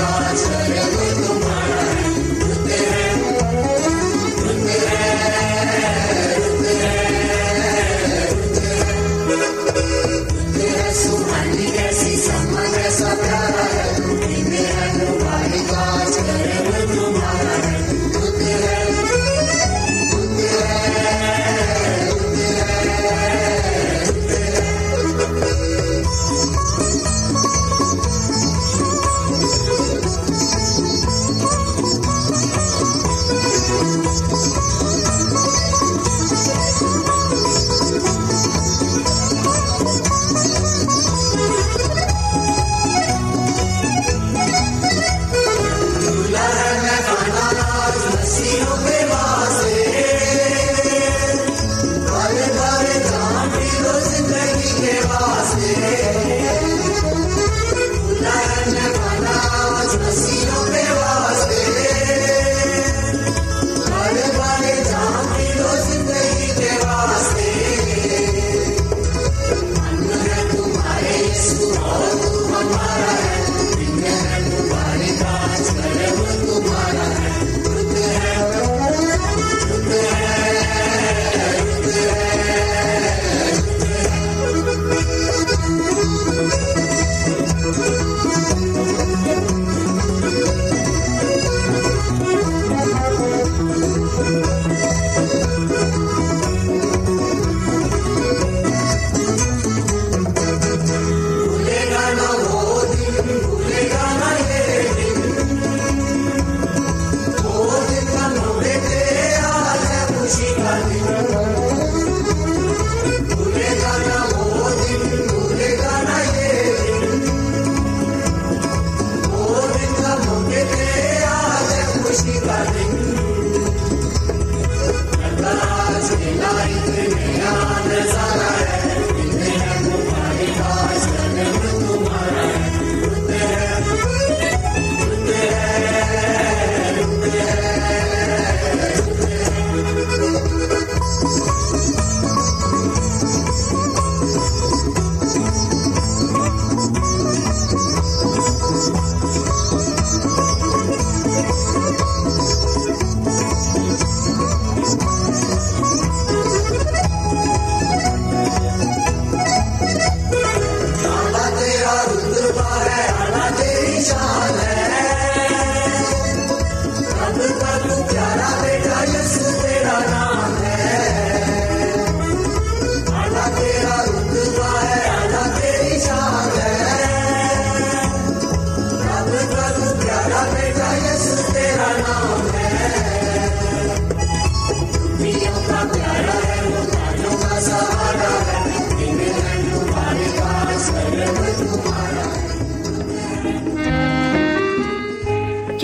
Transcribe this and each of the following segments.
Don't let me.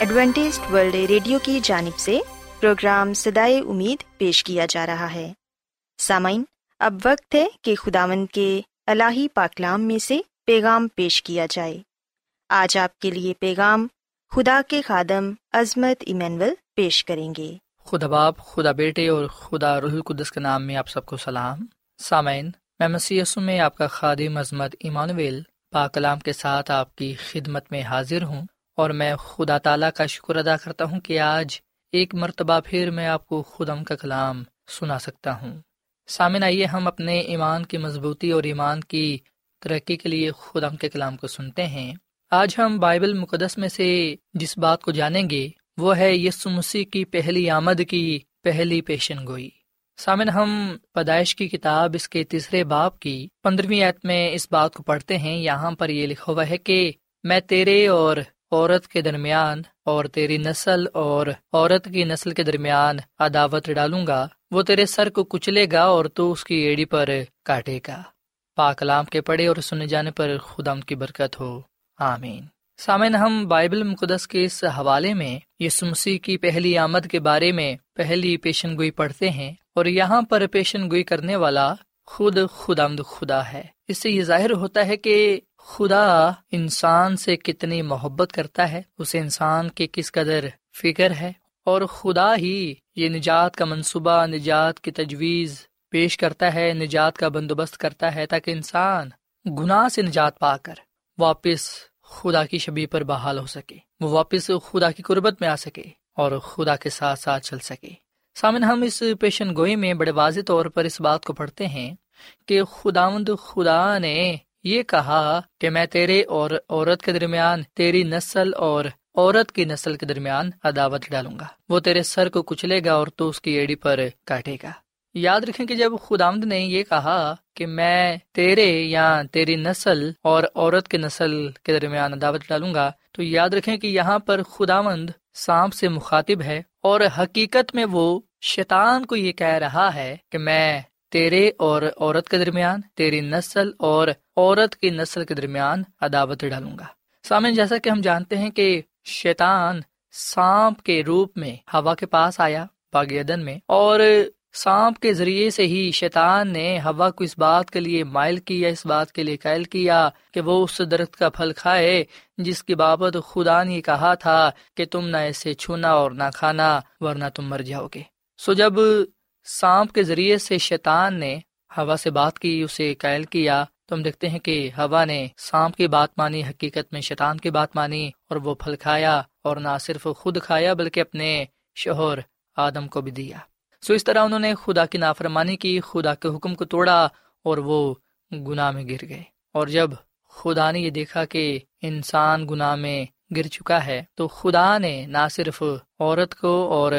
Adventist world radio کی جانب سے پروگرام سدائے امید پیش کیا جا رہا ہے۔ سامعین، اب وقت ہے کہ خداون کے الہی پاکلام میں سے پیغام پیش کیا جائے۔ آج آپ کے لیے پیغام خدا کے خادم عظمت ایمینول پیش کریں گے۔ خدا باپ، خدا بیٹے اور خدا رح القدس کے نام میں آپ سب کو سلام۔ سامعین، میں مسی میں آپ کا خادم عظمت ایمانویل پاکلام کے ساتھ آپ کی خدمت میں حاضر ہوں۔ اور میں خدا تعالیٰ کا شکر ادا کرتا ہوں کہ آج ایک مرتبہ پھر میں آپ کو خدم کا کلام سنا سکتا ہوں۔ سامن آئیے ہم اپنے ایمان کی مضبوطی اور ایمان کی ترقی کے لیے خدم کے کلام کو سنتے ہیں۔ آج ہم بائبل مقدس میں سے جس بات کو جانیں گے، وہ ہے یسو مسیح کی پہلی آمد کی پہلی پیشن گوئی سامن ہم پیدائش کی کتاب اس کے تیسرے باپ کی پندرہویں ایت میں اس بات کو پڑھتے ہیں۔ یہاں پر یہ لکھا ہوا ہے کہ میں تیرے اور عورت کے درمیان اور تیری نسل اور عورت کی نسل کے درمیان عداوت ڈالوں گا، وہ تیرے سر کو کچلے گا اور تو اس کی ایڑی پر کاٹے گا۔ پاکلام کے پڑے اور سنے جانے پر خدا کی برکت ہو۔ آمین۔ سامن ہم بائبل مقدس کے اس حوالے میں مسیح کی پہلی آمد کے بارے میں پہلی پیشن گوئی پڑھتے ہیں اور یہاں پر پیشن گوئی کرنے والا خود خدا خدا ہے۔ اس سے یہ ظاہر ہوتا ہے کہ خدا انسان سے کتنی محبت کرتا ہے، اسے انسان کی کس قدر فکر ہے۔ اور خدا ہی یہ نجات کا منصوبہ، نجات کی تجویز پیش کرتا ہے، نجات کا بندوبست کرتا ہے تاکہ انسان گناہ سے نجات پا کر واپس خدا کی شبی پر بحال ہو سکے۔ وہ واپس خدا کی قربت میں آ سکے اور خدا کے ساتھ ساتھ چل سکے۔ سامن، ہم اس پیشن گوئی میں بڑے واضح طور پر اس بات کو پڑھتے ہیں کہ خداوند خدا نے یہ کہا کہ میں تیرے اور عورت کے درمیان تیری نسل اور عورت کی نسل کے درمیان عداوت ڈالوں گا۔ وہ تیرے سر کو کچلے گا اور تو اس کی ایڑی پر کاٹے گا۔ یاد رکھیں کہ جب خدامد نے یہ کہا کہ میں تیرے یا تیری نسل اور عورت کے نسل کے درمیان عداوت ڈالوں گا، تو یاد رکھیں کہ یہاں پر خداوند سانپ سے مخاطب ہے اور حقیقت میں وہ شیطان کو یہ کہہ رہا ہے کہ میں تیرے اور عورت کے درمیان، تیری نسل اور عورت کی نسل کے درمیان عداوت ڈالوں گا۔ سامن جیسا کہ ہم جانتے ہیں کہ شیطان سانپ کے روپ میں ہوا کے پاس آیا باغ عدن میں، اور سانپ کے ذریعے سے ہی شیطان نے ہوا کو اس بات کے لیے مائل کیا، اس بات کے لیے قائل کیا کہ وہ اس درخت کا پھل کھائے، جس کی بابت خدا نے کہا تھا کہ تم نہ ایسے چھونا اور نہ کھانا، ورنہ تم مر جاؤ گے۔ سو جب سانپ کے ذریعے سے شیطان نے ہوا سے بات کی، اسے قائل کیا۔ تو ہم دیکھتے ہیں کہ ہوا نے سانپ کی بات مانی، حقیقت میں شیطان کی بات مانی اور وہ پھل کھایا اور نہ صرف خود کھایا بلکہ اپنے شوہر آدم کو بھی دیا۔ سو اس طرح انہوں نے خدا کی نافرمانی کی، خدا کے حکم کو توڑا اور وہ گناہ میں گر گئے۔ اور جب خدا نے یہ دیکھا کہ انسان گناہ میں گر چکا ہے، تو خدا نے نہ صرف عورت کو اور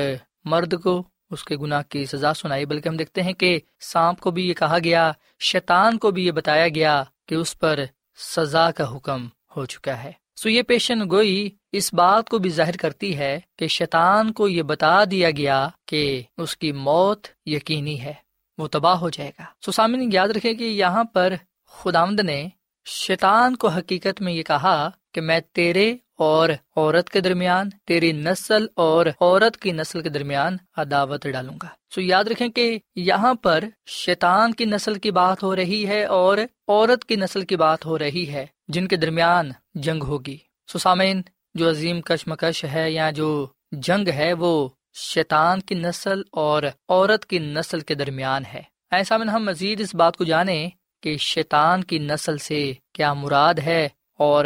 مرد کو اس کے گناہ کی سزا سنائی، بلکہ ہم دیکھتے ہیں کہ سانپ کو بھی یہ کہا گیا، شیطان کو بھی یہ بتایا گیا کہ اس پر سزا کا حکم ہو چکا ہے۔ سو یہ پیشن گوئی اس بات کو بھی ظاہر کرتی ہے کہ شیطان کو یہ بتا دیا گیا کہ اس کی موت یقینی ہے، وہ تباہ ہو جائے گا۔ سو سامنے یاد رکھے کہ یہاں پر خدامد نے شیطان کو حقیقت میں یہ کہا کہ میں تیرے اور عورت کے درمیان، تیری نسل اور عورت کی نسل کے درمیان عداوت ڈالوں گا۔ سو یاد رکھیں کہ یہاں پر شیطان کی نسل کی بات ہو رہی ہے اور عورت کی نسل کی بات ہو رہی ہے، جن کے درمیان جنگ ہوگی۔ سو سامعین، جو عظیم کشمکش ہے یا جو جنگ ہے، وہ شیطان کی نسل اور عورت کی نسل کے درمیان ہے۔ ایسا میں ہم مزید اس بات کو جانیں کہ شیطان کی نسل سے کیا مراد ہے اور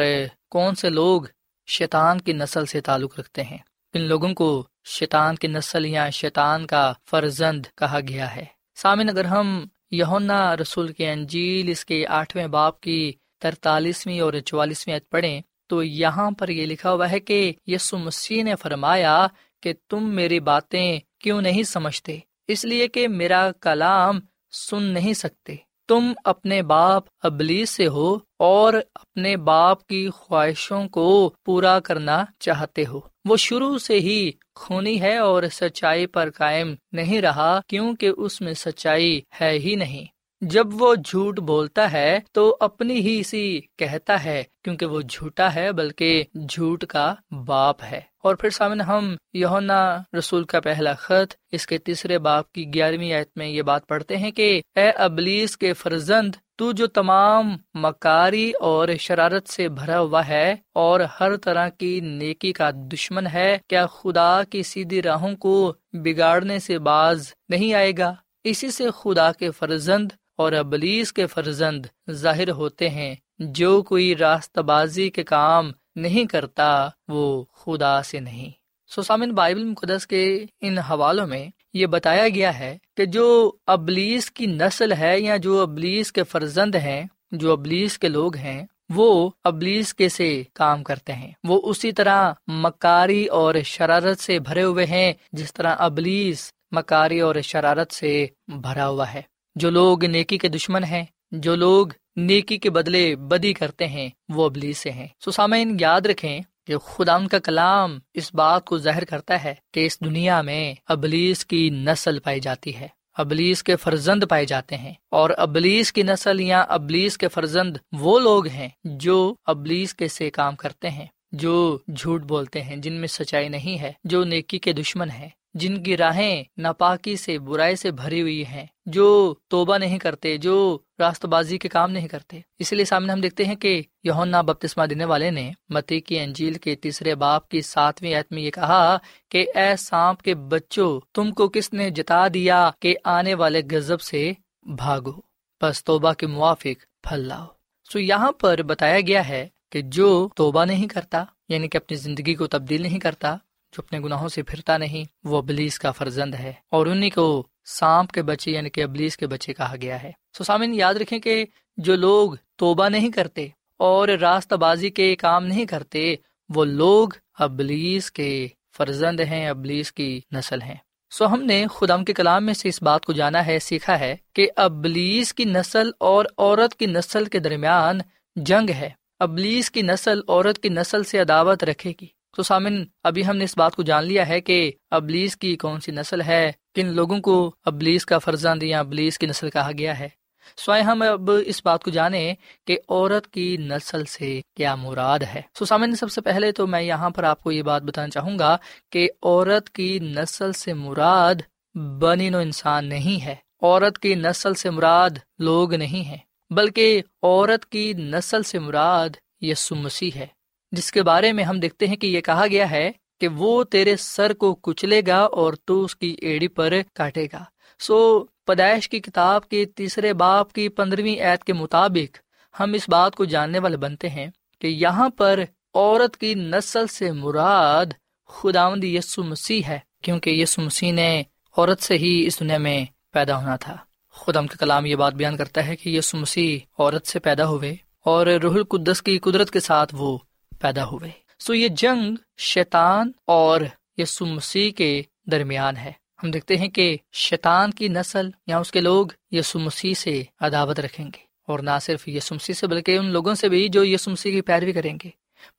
کون سے لوگ شیطان کی نسل سے تعلق رکھتے ہیں۔ ان لوگوں کو شیطان کی نسل یا شیطان کا فرزند کہا گیا ہے۔ سامن اگر ہم یونا رسول کے انجیل اس کے آٹھویں باپ کی ترتالیسویں اور چوالیسویں پڑھیں تو یہاں پر یہ لکھا ہوا ہے کہ یسو مسیح نے فرمایا کہ تم میری باتیں کیوں نہیں سمجھتے؟ اس لیے کہ میرا کلام سن نہیں سکتے۔ تم اپنے باپ ابلیس سے ہو اور اپنے باپ کی خواہشوں کو پورا کرنا چاہتے ہو۔ وہ شروع سے ہی خونی ہے اور سچائی پر قائم نہیں رہا، کیونکہ اس میں سچائی ہے ہی نہیں۔ جب وہ جھوٹ بولتا ہے تو اپنی ہی سی کہتا ہے، کیونکہ وہ جھوٹا ہے، بلکہ جھوٹ کا باپ ہے۔ اور پھر سامنے ہم یونا رسول کا پہلا خط، اس کے تیسرے باپ کی گیارہویں آیت میں یہ بات پڑھتے ہیں کہ، اے ابلیس کے فرزند، تو جو تمام مکاری اور شرارت سے بھرا ہوا ہے اور ہر طرح کی نیکی کا دشمن ہے، کیا خدا کی سیدھی راہوں کو بگاڑنے سے باز نہیں آئے گا؟ اسی سے خدا کے فرزند اور ابلیس کے فرزند ظاہر ہوتے ہیں۔ جو کوئی راستہ بازی کے کام نہیں کرتا، وہ خدا سے نہیں۔ سوسامن بائبل مقدس کے ان حوالوں میں یہ بتایا گیا ہے کہ جو ابلیس کی نسل ہے یا جو ابلیس کے فرزند ہیں، جو ابلیس کے لوگ ہیں، وہ ابلیس کے سے کام کرتے ہیں۔ وہ اسی طرح مکاری اور شرارت سے بھرے ہوئے ہیں، جس طرح ابلیس مکاری اور شرارت سے بھرا ہوا ہے۔ جو لوگ نیکی کے دشمن ہیں، جو لوگ نیکی کے بدلے بدی کرتے ہیں، وہ ابلی سے ہیں۔ سو سامعین، یاد رکھیں کہ خدا ان کا کلام اس بات کو ظاہر کرتا ہے کہ اس دنیا میں ابلیس کی نسل پائی جاتی ہے۔ ابلیس کے فرزند پائے جاتے ہیں۔ اور ابلیس کی نسل یا ابلیس کے فرزند وہ لوگ ہیں جو ابلیس کے سے کام کرتے ہیں، جو جھوٹ بولتے ہیں، جن میں سچائی نہیں ہے، جو نیکی کے دشمن ہے جن کی راہیں ناپاکی سے، برائی سے بھری ہوئی ہیں۔ جو توبہ نہیں کرتے، جو راست بازی کے کام نہیں کرتے۔ اس لیے سامنے ہم دیکھتے ہیں کہ یونا بپتسما دینے والے نے متی کی انجیل کے تیسرے باپ کی ساتویں ایت میں یہ کہا کہ، اے سانپ کے بچوں، تم کو کس نے جتا دیا کہ آنے والے گزب سے بھاگو؟ بس توبہ کے موافق پھل لاؤ سو یہاں پر بتایا گیا ہے کہ جو توبہ نہیں کرتا یعنی کہ اپنی زندگی کو تبدیل نہیں کرتا جو اپنے گناہوں سے پھرتا نہیں، وہ ابلیس کا فرزند ہے۔ اور انہیں کو سانپ کے بچے یعنی کہ ابلیس کے بچے کہا گیا ہے۔ سو سامن یاد رکھیں کہ جو لوگ توبہ نہیں کرتے اور راستہ بازی کے کام نہیں کرتے، وہ لوگ ابلیس کے فرزند ہیں، ابلیس کی نسل ہیں۔ سو ہم نے خدم کے کلام میں سے اس بات کو جانا ہے، سیکھا ہے کہ ابلیس کی نسل اور عورت کی نسل کے درمیان جنگ ہے۔ ابلیس کی نسل عورت کی نسل سے عداوت رکھے گی۔ تو سامن، ابھی ہم نے اس بات کو جان لیا ہے کہ ابلیس کی کون سی نسل ہے، کن لوگوں کو ابلیس کا فرزند یا ابلیس کی نسل کہا گیا ہے۔ سوائے ہم اب اس بات کو جانیں کہ عورت کی نسل سے کیا مراد ہے۔ سو سامن، سب سے پہلے تو میں یہاں پر آپ کو یہ بات بتانا چاہوں گا کہ عورت کی نسل سے مراد بنی نو انسان نہیں ہے۔ عورت کی نسل سے مراد لوگ نہیں ہے بلکہ عورت کی نسل سے مراد یسو مسیح ہے۔ جس کے بارے میں ہم دیکھتے ہیں کہ یہ کہا گیا ہے کہ وہ تیرے سر کو کچلے گا اور تو اس کی ایڑی پر کاٹے گا۔ سو پیدائش کی کتاب کے تیسرے باپ کی پندرہویں عید کے مطابق ہم اس بات کو جاننے والے بنتے ہیں کہ یہاں پر عورت کی نسل سے مراد خداوند یسو مسیح ہے، کیونکہ یسو مسیح نے عورت سے ہی اس دنیا میں پیدا ہونا تھا۔ خدم کا کلام یہ بات بیان کرتا ہے کہ یسو مسیح عورت سے پیدا ہوئے اور روح القدس کی قدرت کے ساتھ وہ پیدا ہوئے۔ سو یہ جنگ شیطان اور یسو مسیح کے درمیان ہے۔ ہم دیکھتے ہیں کہ شیطان کی نسل یا اس کے لوگ یسو مسیح سے عداوت رکھیں گے اور نہ صرف یسو مسیح سے بلکہ ان لوگوں سے بھی جو یسو مسیح کی پیروی کریں گے۔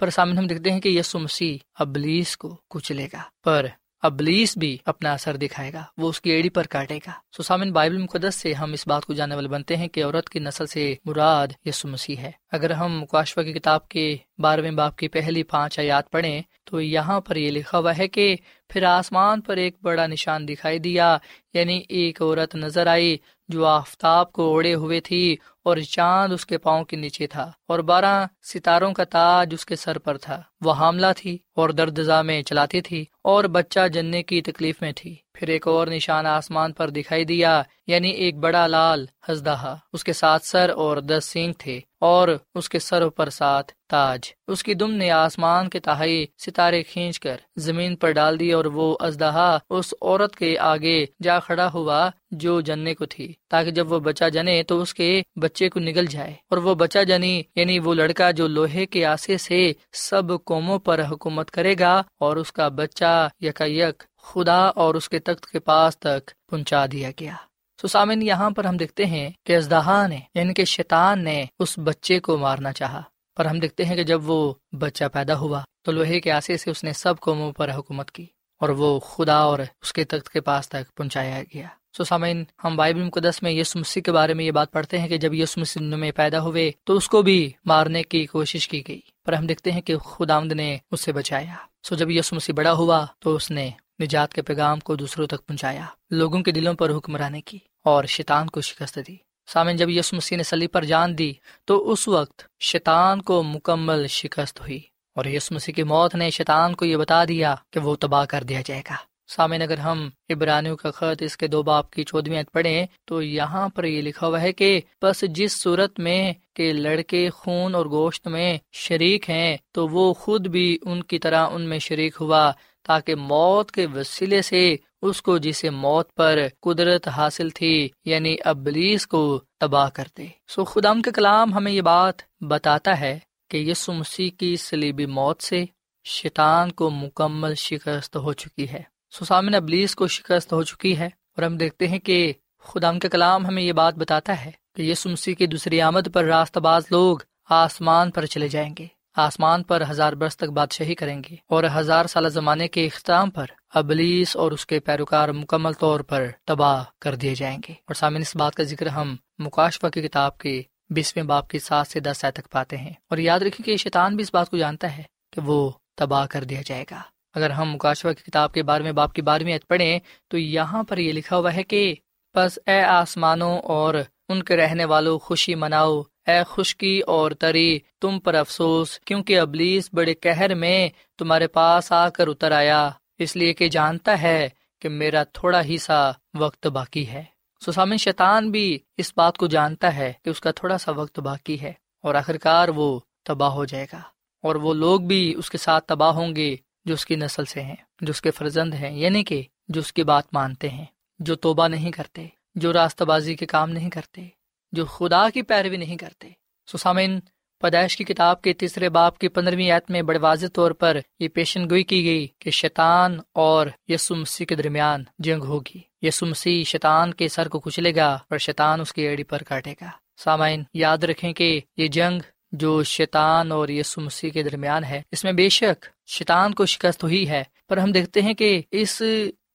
پر سامنے ہم دیکھتے ہیں کہ یسو مسیح ابلیس کو کچلے گا۔ پر ابلیس بھی اپنا اثر دکھائے گا، وہ اس کی ایڑی پر کاٹے گا۔ سو سامن بائبل مقدس سے ہم اس بات کو جاننے والے بنتے ہیں کہ عورت کی نسل سے مراد یسو مسیح ہے۔ اگر ہم مکاشفہ کی کتاب کے بارہویں باپ کی پہلی پانچ آیات پڑھیں، تو یہاں پر یہ لکھا ہوا ہے کہ پھر آسمان پر ایک بڑا نشان دکھائی دیا یعنی ایک عورت نظر آئی جو آفتاب کو اوڑے ہوئے تھی اور چاند اس کے پاؤں کے نیچے تھا اور بارہ ستاروں کا تاج اس کے سر پر تھا۔ وہ حاملہ تھی اور درد میں چلاتی تھی اور بچہ جننے کی تکلیف میں تھی۔ پھر ایک اور نشان آسمان پر دکھائی دیا یعنی ایک بڑا لال ہزدہ اس کے ساتھ سر اور دس سینگ تھے اور اس کے سر پر ساتھ تاج۔ اس کی دم نے آسمان کے تہائی ستارے کھینچ کر زمین پر ڈال دی اور وہ ازدہا اس عورت کے آگے جا کھڑا ہوا جو جننے کو تھی، تاکہ جب وہ بچہ جنے تو اس کے بچے کو نگل جائے۔ اور وہ بچہ جنی یعنی وہ لڑکا جو لوہے کے آسے سے سب قوموں پر حکومت کرے گا اور اس کا بچہ یک یک خدا اور اس کے تخت کے پاس تک پہنچا دیا گیا۔ سسامن یہاں پر ہم دیکھتے ہیں کہ ازدہا نے یعنی کہ شیطان نے اس بچے کو مارنا چاہا۔ پر ہم دیکھتے ہیں کہ جب وہ بچہ پیدا ہوا تو لوہے کے آسے سے اس نے سب قوموں پر حکومت کی اور وہ خدا اور اس کے تخت کے پاس تک پہنچایا گیا۔ سو سامعین، ہم بائبل مقدس میں یس مسیح کے بارے میں یہ بات پڑھتے ہیں کہ جب یس مسیح میں پیدا ہوئے تو اس کو بھی مارنے کی کوشش کی گئی۔ پر ہم دیکھتے ہیں کہ خدا نے اس سے بچایا۔ سو جب یس مسیح بڑا ہوا تو اس نے نجات کے پیغام کو دوسروں تک پہنچایا، لوگوں کے دلوں پر حکمرانی کی اور شیطان کو شکست دی۔ سامن جب یس مسیح نے سلی پر جان دی، تو اس وقت شیطان کو مکمل شکست ہوئی اور یس مسیح کی موت نے شیطان کو یہ بتا دیا کہ وہ تباہ کر دیا جائے گا۔ سامن اگر ہم ابرانیوں کا خط اس کے دو باپ کی چودویں پڑھیں، تو یہاں پر یہ لکھا ہوا ہے کہ بس جس صورت میں کہ لڑکے خون اور گوشت میں شریک ہیں، تو وہ خود بھی ان کی طرح ان میں شریک ہوا۔ تاکہ موت کے وسیلے سے اس کو جسے موت پر قدرت حاصل تھی یعنی ابلیس کو تباہ کرتے سو خدام کا کلام ہمیں یہ بات بتاتا ہے کہ یسو مسیح کی سلیبی موت سے شیطان کو مکمل شکست ہو چکی ہے۔ سسامن ابلیس کو شکست ہو چکی ہے اور ہم دیکھتے ہیں کہ خدا کے کلام ہمیں یہ بات بتاتا ہے کہ یہ سمسی کی دوسری آمد پر راست باز لوگ آسمان پر چلے جائیں گے۔ آسمان پر ہزار برس تک بادشاہی کریں گے اور ہزار سالہ زمانے کے اختتام پر ابلیس اور اس کے پیروکار مکمل طور پر تباہ کر دیے جائیں گے۔ اور سامن اس بات کا ذکر ہم مکاشفہ کی کتاب کے بیسویں باپ کی سات سے دس تک پاتے ہیں۔ اور یاد رکھیں کہ شیطان بھی اس بات کو جانتا ہے کہ وہ تباہ کر دیا جائے گا۔ اگر ہم مکاشوہ کی کتاب کے بارے میں باپ کی بارہویں پڑھیں تو یہاں پر یہ لکھا ہوا ہے کہ بس اے آسمانوں اور ان کے رہنے والوں خوشی مناؤ اے خشکی اور تری، تم پر افسوس، کیونکہ ابلیس بڑے کہر میں تمہارے پاس آ کر اتر آیا۔ اس لیے کہ جانتا ہے کہ میرا تھوڑا ہی سا وقت باقی ہے۔ سسام شیطان بھی اس بات کو جانتا ہے کہ اس کا تھوڑا سا وقت باقی ہے اور آخرکار وہ تباہ ہو جائے گا۔ اور وہ لوگ بھی اس کے ساتھ تباہ ہوں گے جو اس کی نسل سے ہیں، جو اس کے فرزند ہیں یعنی کہ جو اس کی بات مانتے ہیں، جو توبہ نہیں کرتے، جو راستہ بازی کے کام نہیں کرتے۔ جو خدا کی پیروی نہیں کرتے۔ سسامن، پیدائش کی کتاب کے تیسرے باپ کی پندرہویں آیت میں بڑے واضح طور پر یہ پیشن گوئی کی گئی کہ شیطان اور یسو مسیح کے درمیان جنگ ہوگی۔ یسو مسیح شیطان کے سر کو کچلے گا اور شیطان اس کی ایڑی پر کاٹے گا۔ سامعین، یاد رکھیں کہ یہ جنگ جو شیطان اور یسو مسیح کے درمیان ہے، اس میں بے شک شیطان کو شکست ہوئی ہے۔ پر ہم دیکھتے ہیں کہ اس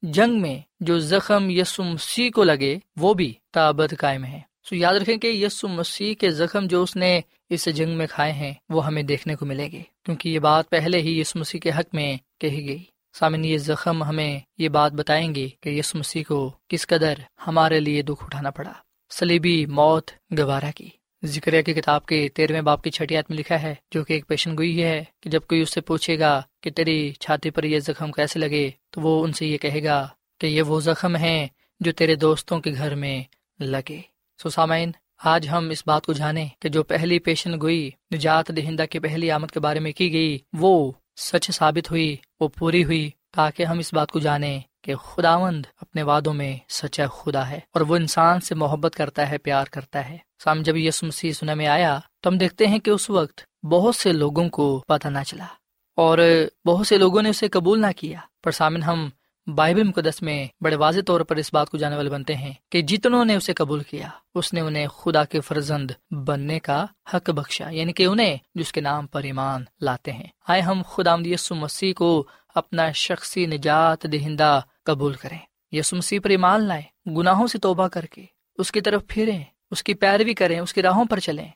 جنگ میں جو زخم یسو مسیح کو لگے، وہ بھی تابت قائم ہے۔ سو یاد رکھیں کہ یسو مسیح کے زخم جو اس نے اس جنگ میں کھائے ہیں، وہ ہمیں دیکھنے کو ملے گے کیونکہ یہ بات پہلے ہی یس مسیح کے حق میں کہی گئی۔ سامن یہ زخم ہمیں یہ بات بتائیں گے کہ یس مسیح کو کس قدر ہمارے لیے دکھ اٹھانا پڑا۔ سلیبی موت گوارا کی۔ ذکر کی کتاب کے تیرہویں باپ کی چھٹیات میں لکھا ہے، جو کہ ایک پیشن گوئی ہے کہ جب کوئی اس سے پوچھے گا کہ تیری چھاتی پر یہ زخم کیسے لگے، تو وہ ان سے یہ کہے گا کہ یہ وہ زخم ہیں جو تیرے دوستوں کے گھر میں لگے۔ سو سامعین، آج ہم اس بات کو جانیں کہ جو پہلی پیشن گوئی نجات دہندہ کی پہلی آمد کے بارے میں کی گئی، وہ سچ ثابت ہوئی، وہ پوری ہوئی، تاکہ ہم اس بات کو جانیں کہ خداوند اپنے وادوں میں سچا خدا ہے اور وہ انسان سے محبت کرتا ہے، پیار کرتا ہے۔ سام، جب یس مسیح سنا میں آیا، تو ہم دیکھتے ہیں کہ اس وقت بہت سے لوگوں کو پتہ نہ چلا اور بہت سے لوگوں نے اسے قبول نہ کیا۔ پر سامن ہم بائبل مقدس میں بڑے واضح طور پر اس بات کو جانے والے بنتے ہیں کہ جتنوں نے اسے قبول کیا، اس نے انہیں خدا کے فرزند بننے کا حق بخشا یعنی کہ انہیں جس کے نام پر ایمان لاتے ہیں۔ آئے ہم خدا مسیح کو اپنا شخصی نجات دہندہ قبول کریں۔ یسو مسیح پر ایمان لائیں، گناہوں سے توبہ کر کے اس کی طرف پھریں، اس کی پیروی کریں، اس کی راہوں پر چلیں،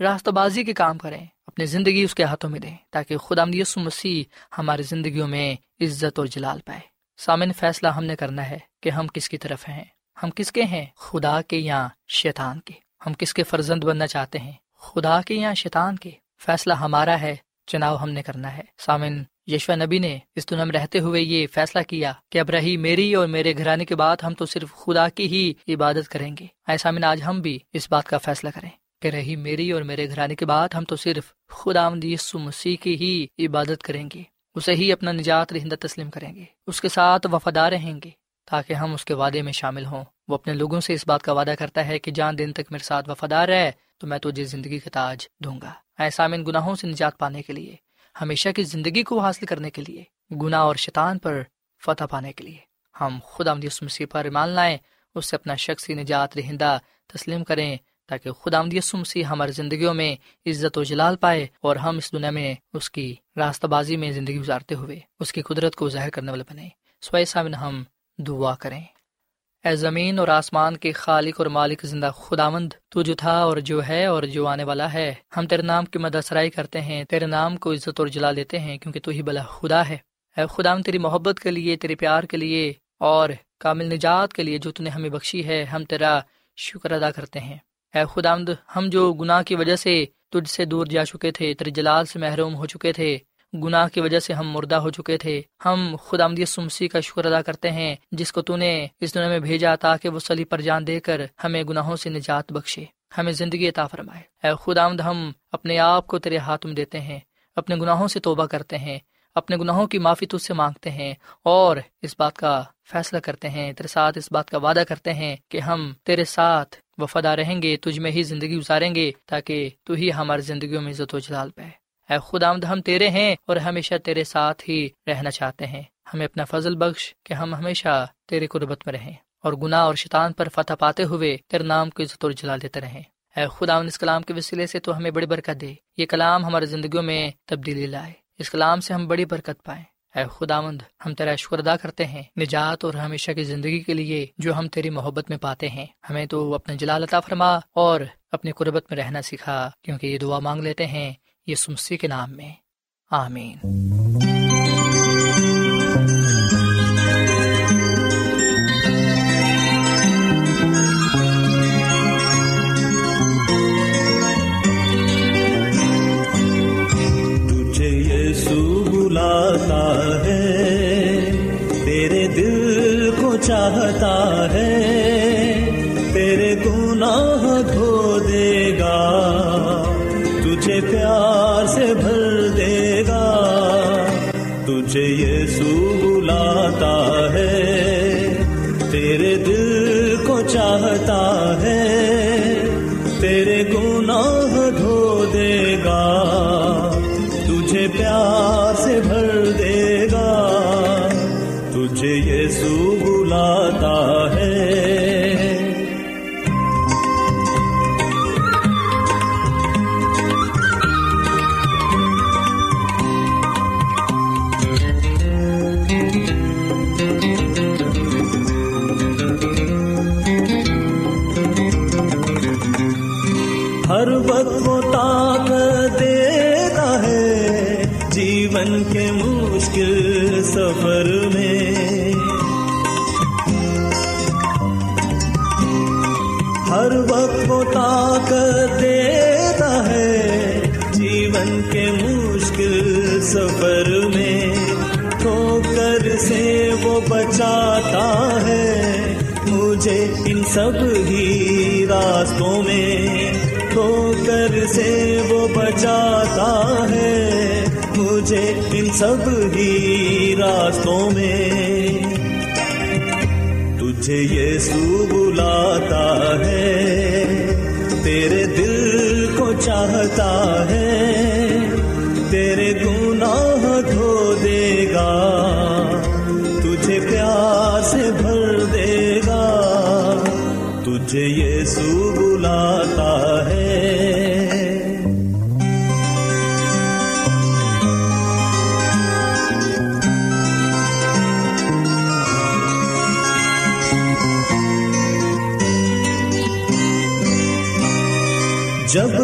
راستہ بازی کے کام کریں، اپنی زندگی اس کے ہاتھوں میں دیں تاکہ خدا یسو مسیح ہماری زندگیوں میں عزت اور جلال پائے۔ سامن فیصلہ ہم نے کرنا ہے کہ ہم کس کی طرف ہیں؟ ہم کس کے ہیں؟ خدا کے یا شیطان کے؟ ہم کس کے فرزند بننا چاہتے ہیں؟ خدا کے یا شیطان کے؟ فیصلہ ہمارا ہے چناؤ ہم نے کرنا ہے۔ سامن یشوا نبی نے اس دنیا میں رہتے ہوئے یہ فیصلہ کیا کہ اب رہی میری اور میرے گھرانے کے بعد ہم تو صرف خدا کی ہی عبادت کریں گے۔ ایسا من آج ہم بھی اس بات کا فیصلہ کریں کہ رہی میری اور میرے گھرانے کے بعد ہم تو صرف خدا یسو مسیح کی ہی عبادت کریں گے۔ اسے ہی اپنا نجات رہندہ تسلیم کریں گے۔ اس کے ساتھ وفادار رہیں گے تاکہ ہم اس کے وعدے میں شامل ہوں۔ وہ اپنے لوگوں سے اس بات کا وعدہ کرتا ہے کہ جان دن تک میرے ساتھ وفادار رہے، تو میں تجھے زندگی کا تاج دوں گا۔ ایسا گناہوں سے نجات پانے کے لیے، ہمیشہ کی زندگی کو حاصل کرنے کے لیے، گناہ اور شیطان پر فتح پانے کے لیے۔ ہم خدا آمدیس مسیح پر ایمان لائیں، اس سے اپنا شخصی نجات رہندہ تسلیم کریں۔ تاکہ خدا آمدیس مسیح ہماری زندگیوں میں عزت و جلال پائے اور ہم اس دنیا میں اس کی راستہ بازی میں زندگی گزارتے ہوئے اس کی قدرت کو ظاہر کرنے والے بنے۔ سوائے سامن ہم دعا کریں۔ اے زمین اور آسمان کے خالق اور مالک زندہ خداوند، تو جو تھا اور جو ہے اور جو آنے والا ہے، ہم تیرے نام کی مدد سرائی کرتے ہیں، تیرے نام کو عزت اور جلا لیتے ہیں، کیونکہ تو ہی بلا خدا ہے۔ اے خدا تیری محبت کے لیے، تیرے پیار کے لیے اور کامل نجات کے لیے جو نے ہمیں بخشی ہے، ہم تیرا شکر ادا کرتے ہیں۔ اے خدا ہم جو گناہ کی وجہ سے تجھ سے دور جا چکے تھے، تیرے جلال سے محروم ہو چکے تھے، گناہ کی وجہ سے ہم مردہ ہو چکے تھے، ہم خدا سمسی کا شکر ادا کرتے ہیں، جس کو تو نے اس دنیا میں بھیجا تاکہ وہ سلی پر جان دے کر ہمیں گناہوں سے نجات بخشے، ہمیں زندگی عطا فرمائے۔ اے خدا ہم اپنے آپ کو تیرے ہاتھ میں دیتے ہیں، اپنے گناہوں سے توبہ کرتے ہیں اپنے گناہوں کی معافی تجھ سے مانگتے ہیں اور اس بات کا فیصلہ کرتے ہیں، تیرے ساتھ اس بات کا وعدہ کرتے ہیں کہ ہم تیرے ساتھ وفادہ رہیں گے، تجھ میں ہی زندگی گزاریں گے تاکہ تو ہی ہماری زندگیوں میں عزت و جلال پائے۔ اے خدا آمد ہم تیرے ہیں اور ہمیشہ تیرے ساتھ ہی رہنا چاہتے ہیں۔ ہمیں اپنا فضل بخش کہ ہم ہمیشہ تیرے قربت میں رہیں اور گناہ اور شیطان پر فتح پاتے ہوئے تیرے نام کو عزت اور جلا دیتے رہیں۔ اے خدا اس کلام کے وسیلے سے تو ہمیں بڑی برکت دے۔ یہ کلام ہماری زندگیوں میں تبدیلی لائے۔ اس کلام سے ہم بڑی برکت پائیں۔ اے خداوند، ہم تیرا شکر ادا کرتے ہیں۔ نجات اور ہمیشہ کی زندگی کے لیے جو ہم تیری محبت میں پاتے ہیں۔ ہمیں تو اپنا جلال عطا فرما اور اپنی قربت میں رہنا سکھا، کیونکہ یہ دعا مانگ لیتے ہیں یہ سمسی کے نام میں۔ آمین۔ ہر وقت وہ طاقت دیتا ہے جیون کے مشکل سفر میں۔ ہر وقت وہ طاقت دیتا ہے جیون کے مشکل سفر میں۔ ٹھوکر سے وہ بچاتا ہے مجھے ان سب ہی راستوں میں۔ سے وہ بچاتا ہے، مجھے ان سب ہی راستوں میں۔ تجھے یہ سو بلاتا ہے، تیرے دل کو چاہتا ہے، تیرے گناہ دھو دے گا۔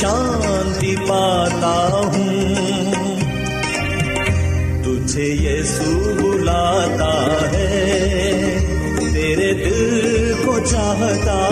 شانتی پاتا ہوں۔ تجھے یسو بلاتا ہے تیرے دل کو چاہتا